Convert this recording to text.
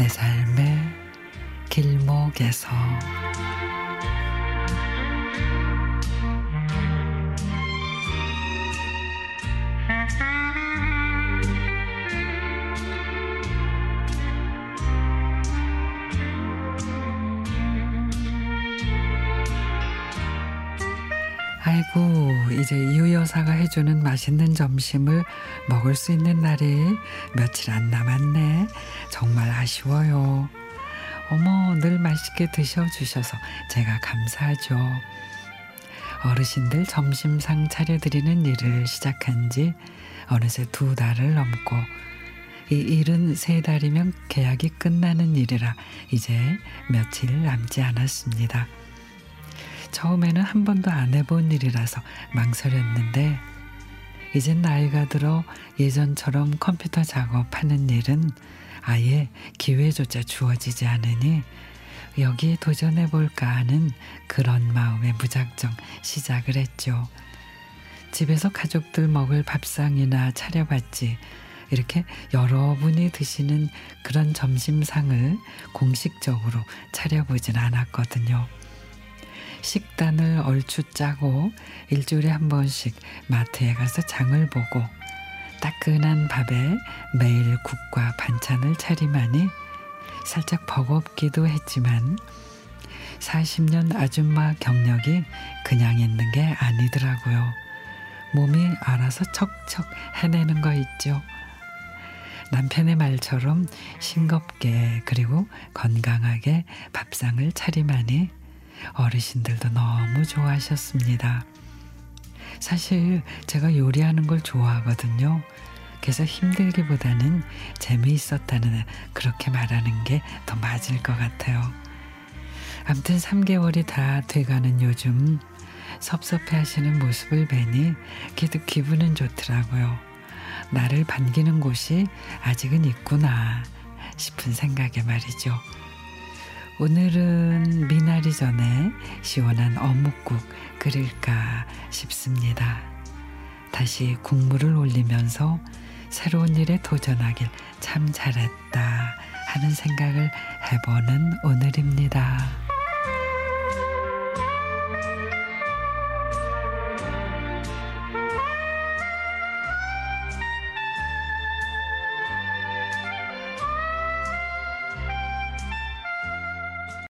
내 삶의 길목에서. 아이고 이제 이유 여사가 해주는 맛있는 점심을 먹을 수 있는 날이 며칠 안 남았네. 정말 아쉬워요. 어머 늘 맛있게 드셔주셔서 제가 감사하죠. 어르신들 점심상 차려드리는 일을 시작한 지 어느새 두 달을 넘고 이 일은 세 달이면 계약이 끝나는 일이라 이제 며칠 남지 않았습니다. 처음에는 한 번도 안 해본 일이라서 망설였는데 이젠 나이가 들어 예전처럼 컴퓨터 작업하는 일은 아예 기회조차 주어지지 않으니 여기에 도전해 볼까 하는 그런 마음에 무작정 시작을 했죠. 집에서 가족들 먹을 밥상이나 차려봤지 이렇게 여러분이 드시는 그런 점심상을 공식적으로 차려보진 않았거든요. 식단을 얼추 짜고 일주일에 한 번씩 마트에 가서 장을 보고 따끈한 밥에 매일 국과 반찬을 차림하니 살짝 버겁기도 했지만 40년 아줌마 경력이 그냥 있는 게 아니더라고요. 몸이 알아서 척척 해내는 거 있죠. 남편의 말처럼 싱겁게 그리고 건강하게 밥상을 차림하니 어르신들도 너무 좋아하셨습니다. 사실 제가 요리하는 걸 좋아하거든요. 그래서 힘들기보다는 재미있었다는 그렇게 말하는 게 더 맞을 것 같아요. 아무튼 3개월이 다 돼가는 요즘 섭섭해 하시는 모습을 뵈니 그래도 기분은 좋더라고요. 나를 반기는 곳이 아직은 있구나 싶은 생각에 말이죠. 오늘은 미 나리 전에 시원한 어묵국 끓일까 싶습니다. 다시 국물을 올리면서 새로운 일에 도전하길 참 잘했다 하는 생각을 해보는 오늘입니다.